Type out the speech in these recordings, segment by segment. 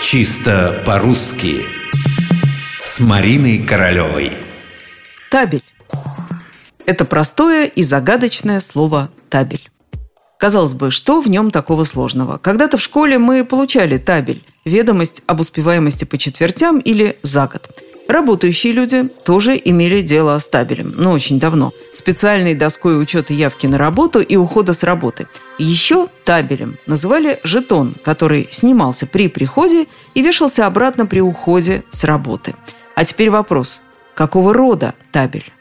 Чисто по-русски С Мариной Королевой Табель. Это простое и загадочное слово «табель». Казалось бы, что в нем такого сложного? Когда-то в школе мы получали табель – ведомость об успеваемости по четвертям или за год. Работающие люди тоже имели дело с табелем, но очень давно. Специальной доской учета явки на работу и ухода с работы. Еще табелем называли жетон, который снимался при приходе и вешался обратно при уходе с работы. А теперь вопрос. Какого рода табель?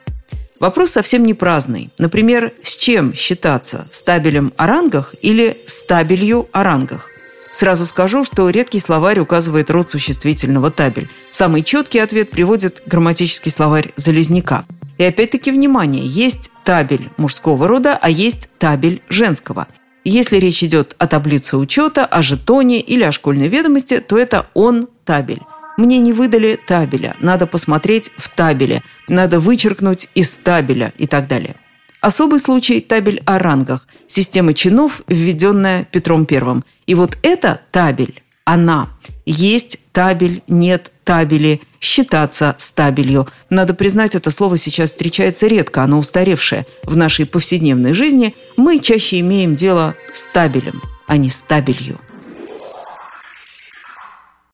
Вопрос совсем не праздный. Например, с чем считаться? С табелем о рангах или с табелью о рангах? Сразу скажу, что редкий словарь указывает род существительного табель. Самый четкий ответ приводит грамматический словарь Залезняка. И опять-таки, внимание, есть табель мужского рода, а есть табель женского. Если речь идет о таблице учета, о жетоне или о школьной ведомости, то это он табель. Мне не выдали табеля, надо посмотреть в табеле, надо вычеркнуть из табеля и так далее. Особый случай – табель о рангах, система чинов, введенная Петром I. И вот эта табель, она, есть табель, нет табели, считаться с табелью. Надо признать, это слово сейчас встречается редко, оно устаревшее. В нашей повседневной жизни мы чаще имеем дело с табелем, а не с табелью.